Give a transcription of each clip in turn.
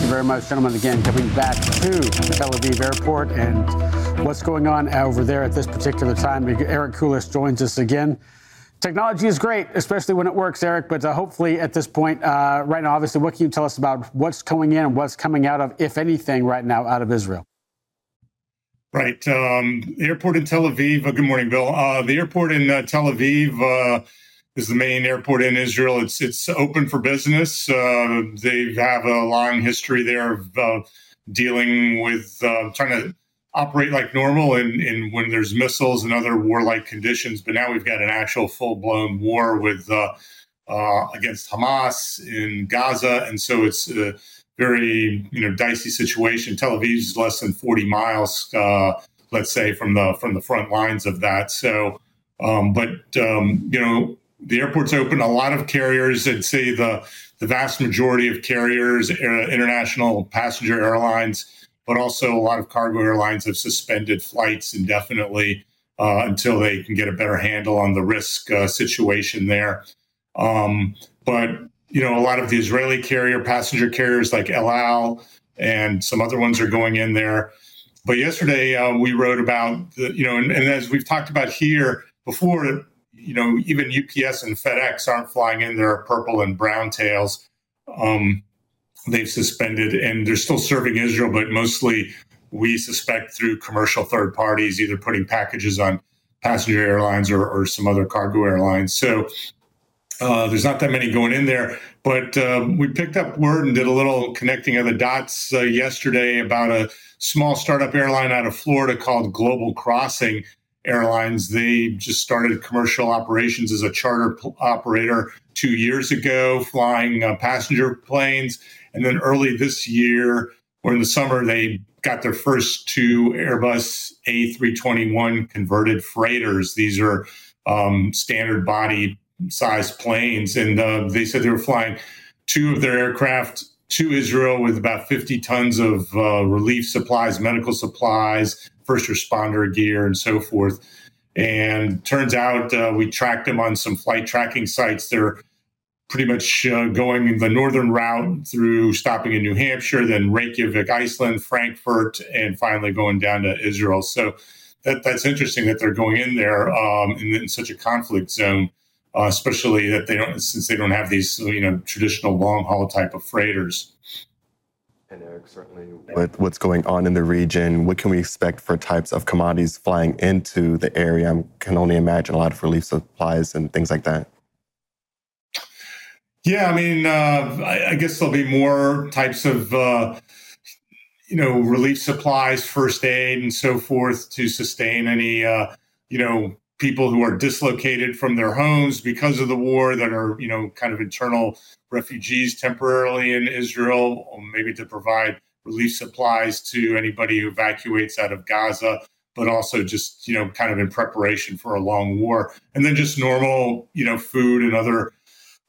Thank you very much, gentlemen. Again, coming back to Tel Aviv Airport and what's going on over there at this particular time. Eric Kulisch joins us again. Technology is great, especially when it works, Eric. But uh, hopefully, at this point, uh, right now, obviously, what can you tell us about what's coming in and what's coming out of, if anything, right now out of Israel? Right. Um, the airport in Tel Aviv. Uh, good morning, Bill. Uh, the airport in uh, Tel Aviv uh, is the main airport in Israel. It's it's open for business. they have a long history there of dealing with trying to operate like normal and, and when there's missiles and other warlike conditions. But now we've got an actual full blown war with uh, uh, against Hamas in Gaza, and so it's a very you know dicey situation. Tel Aviv is less than 40 miles, uh, let's say, from the from the front lines of that. So, um, but um, you know. The airport's open. A lot of carriers, I'd say the the vast majority of carriers, uh, international passenger airlines, but also a lot of cargo airlines have suspended flights indefinitely uh, until they can get a better handle on the risk uh, situation there. Um, but you know, a lot of the Israeli carrier passenger carriers like El Al and some other ones are going in there. But yesterday uh, we wrote about the, you know, and, and, as we've talked about here before, you know, even UPS and FedEx aren't flying in their purple and brown tails. Um, they've suspended, and they're still serving Israel, but mostly we suspect through commercial third parties, either putting packages on passenger airlines or, or some other cargo airlines. So uh, there's not that many going in there, but um, we picked up word and did a little connecting of the dots uh, yesterday about a small startup airline out of Florida called Global Crossing Airlines. They just started commercial operations as a charter p- operator two years ago, flying uh, passenger planes and then early this year, or in the summer, they got their first two Airbus A321 converted freighters. These are um, standard body size planes. And uh, they said they were flying two of their aircraft to Israel with about 50 tons of uh, relief supplies, medical supplies, first responder gear, and so forth. And turns out uh, we tracked them on some flight tracking sites. They're pretty much uh, going the northern route through stopping in New Hampshire, then Reykjavik, Iceland, Frankfurt, and finally going down to Israel. So that, that's interesting that they're going in there um, in, in, such a conflict zone, uh, especially that they don't since they don't have these you know traditional long haul type of freighters. And Eric, certainly with what's going on in the region, what can we expect for types of commodities flying into the area? I can only imagine a lot of relief supplies and things like that. Yeah, I mean, uh, I, I, guess there'll be more types of, uh, you know, relief supplies, first aid, and so forth to sustain any, uh, you know, people who are dislocated from their homes because of the war that are, you know, kind of internal refugees temporarily in Israel, or maybe to provide relief supplies to anybody who evacuates out of Gaza but also just you know kind of in preparation for a long war and then just normal you know food and other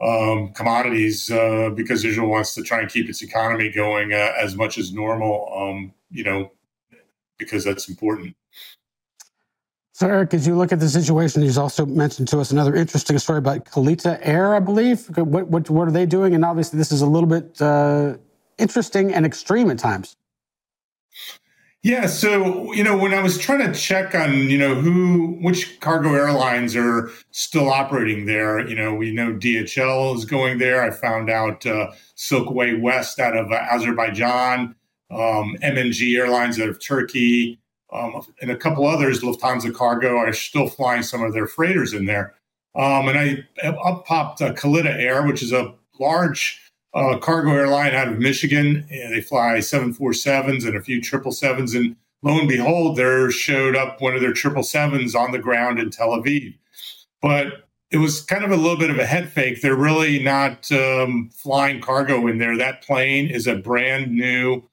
um, commodities uh, because Israel wants to try and keep its economy going uh, as much as normal. Um, you know, because that's important. So, Eric, as you look at the situation, you also mentioned to us another interesting story about Kalitta Air, I believe. What, what, what are they doing? And obviously, this is a little bit uh, interesting and extreme at times. Yeah, so you know, when I was trying to check on you know who which cargo airlines are still operating there, you know, we know DHL is going there. I found out uh, Silkway West out of uh, Azerbaijan, um, MNG Airlines out of Turkey, um, and a couple others. Lufthansa Cargo are still flying some of their freighters in there. Um, and I up popped uh, Kalitta Air, which is a large uh, cargo airline out of Michigan. And they fly 747s and a few 777s. And lo and behold, there showed up one of their 777s on the ground in Tel Aviv. But it was kind of a little bit of a head fake. They're really not um, flying cargo in there. That plane is a brand new,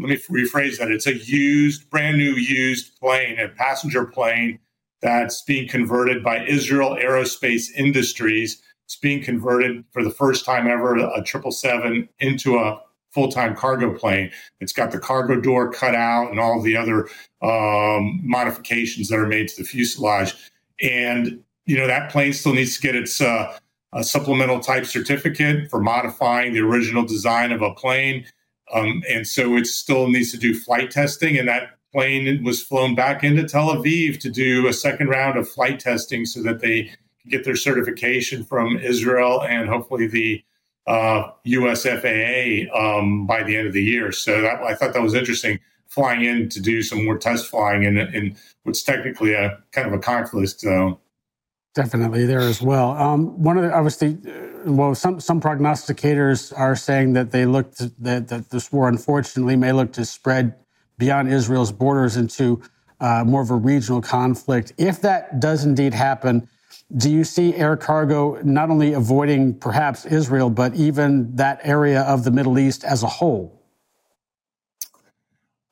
let me rephrase that. It's a used, brand new used plane, a passenger plane that's being converted by Israel Aerospace Industries it's being converted for the first time ever, a 777 into a full time cargo plane. It's got the cargo door cut out and all the other um, modifications that are made to the fuselage. And, you know, that plane still needs to get its uh, supplemental type certificate for modifying the original design of a plane. Um, and so it still needs to do flight testing, and that plane was flown back into Tel Aviv to do a second round of flight testing so that they get their certification from Israel and hopefully the uh, US FAA um, by the end of the year. So that, I thought that was interesting, flying in to do some more test flying in, in what's technically a kind of a conflict zone. Definitely there as well. Um, one of the obviously, uh, well, some some prognosticators are saying that they look to, that that this war unfortunately may look to spread beyond Israel's borders into uh, more of a regional conflict. If that does indeed happen, do you see air cargo not only avoiding perhaps Israel, but even that area of the Middle East as a whole?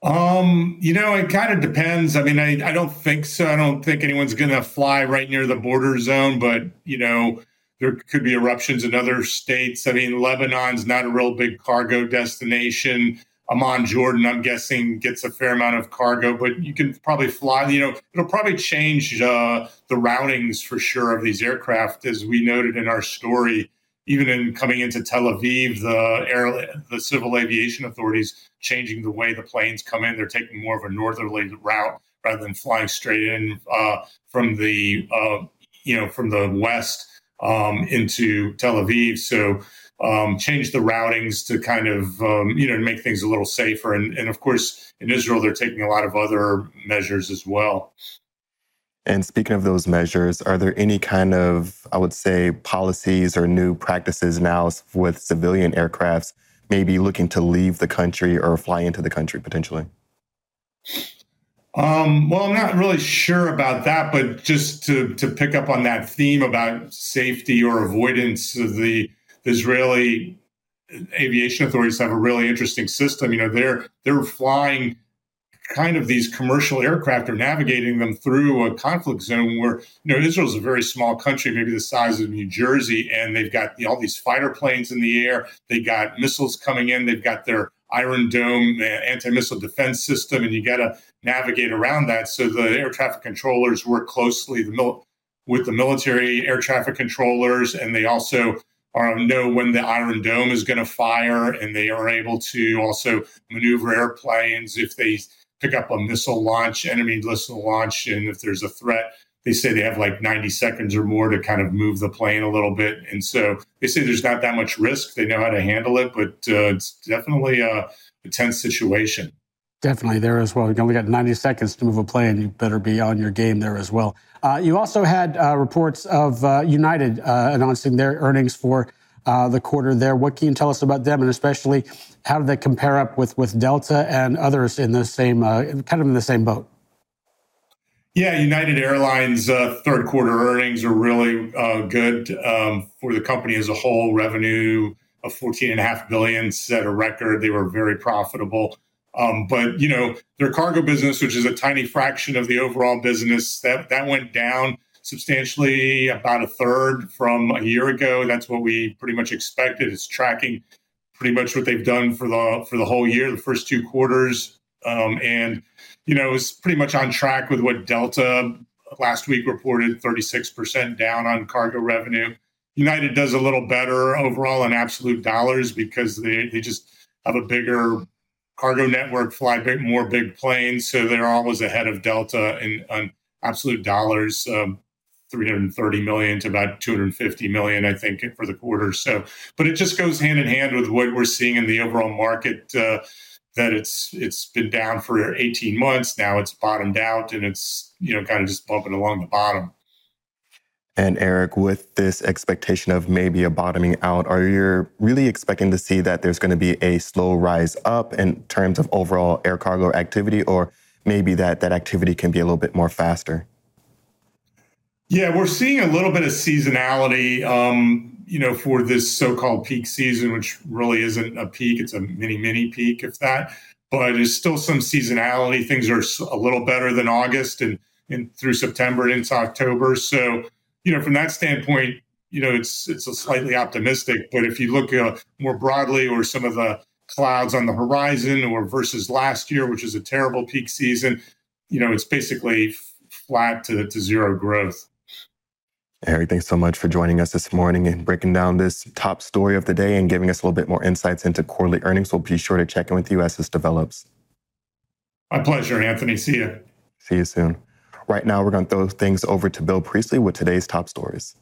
Um, you know, it kind of depends. I mean, I, I don't think so. I don't think anyone's going to fly right near the border zone, but, you know, there could be eruptions in other states. I mean, Lebanon's not a real big cargo destination. Amman, Jordan, I'm guessing gets a fair amount of cargo, but you can probably fly. You know, it'll probably change uh, the routings for sure of these aircraft, as we noted in our story. Even in coming into Tel Aviv, the air, the civil aviation authorities changing the way the planes come in. They're taking more of a northerly route rather than flying straight in uh, from the uh, you know from the west um, into Tel Aviv. So um, change the routings to kind of um, you know make things a little safer. And, and of course, in Israel, they're taking a lot of other measures as well. And speaking of those measures, are there any kind of, I would say, policies or new practices now with civilian aircrafts maybe looking to leave the country or fly into the country potentially? Um, well, I'm not really sure about that, but just to, to pick up on that theme about safety or avoidance of the Israeli aviation authorities have a really interesting system. You know, they're they're flying kind of these commercial aircraft or navigating them through a conflict zone where you know Israel's a very small country, maybe the size of New Jersey, and they've got you know, all these fighter planes in the air. They got missiles coming in. They've got their Iron Dome uh, anti-missile defense system, and you got to navigate around that. So the air traffic controllers work closely the mil- with the military air traffic controllers, and they also or know when the Iron Dome is going to fire, and they are able to also maneuver airplanes if they pick up a missile launch, enemy missile launch, and if there's a threat. They say they have like 90 seconds or more to kind of move the plane a little bit. And so they say there's not that much risk. They know how to handle it, but uh, it's definitely a, a tense situation. Definitely there as well. You only got 90 seconds to move a plane. You better be on your game there as well. Uh, you also had uh, reports of uh, United uh, announcing their earnings for uh, the quarter there. What can you tell us about them, and especially how do they compare up with with Delta and others in the same kind of in the same boat? Yeah, United Airlines third quarter earnings are really good um, for the company as a whole. Revenue of 14.5 billion set a record. They were very profitable. Um, but you know, their cargo business, which is a tiny fraction of the overall business, that that went down substantially, about a third from a year ago. That's what we pretty much expected. It's tracking pretty much what they've done for the for the whole year, the first two quarters, um, and you know, it's pretty much on track with what Delta last week reported, 36% down on cargo revenue. United does a little better overall in absolute dollars because they, they just have a bigger cargo network fly big, more big planes, so they're always ahead of Delta in absolute dollars. Um, 330 million to about 250 million, I think, for the quarter. So, but it just goes hand in hand with what we're seeing in the overall market. Uh, that it's it's been down for 18 months now. It's bottomed out, and it's you know kind of just bumping along the bottom. And Eric, with this expectation of maybe a bottoming out, are you really expecting to see that there's going to be a slow rise up in terms of overall air cargo activity, or maybe that that activity can be a little bit more faster? Yeah, we're seeing a little bit of seasonality, um, you know, for this so-called peak season, which really isn't a peak; it's a mini mini peak, if that. But there's still some seasonality. Things are a little better than August and, and through September and into October. So you know, from that standpoint, you know, it's it's a slightly optimistic. But if you look uh, more broadly, or some of the clouds on the horizon, or versus last year, which is a terrible peak season, you know, it's basically flat to, to zero growth. Eric, thanks so much for joining us this morning and breaking down this top story of the day and giving us a little bit more insights into quarterly earnings. We'll be sure to check in with you as this develops. My pleasure, Anthony. See you. See you soon. Right now, we're going to throw things over to Bill Priestley with today's top stories.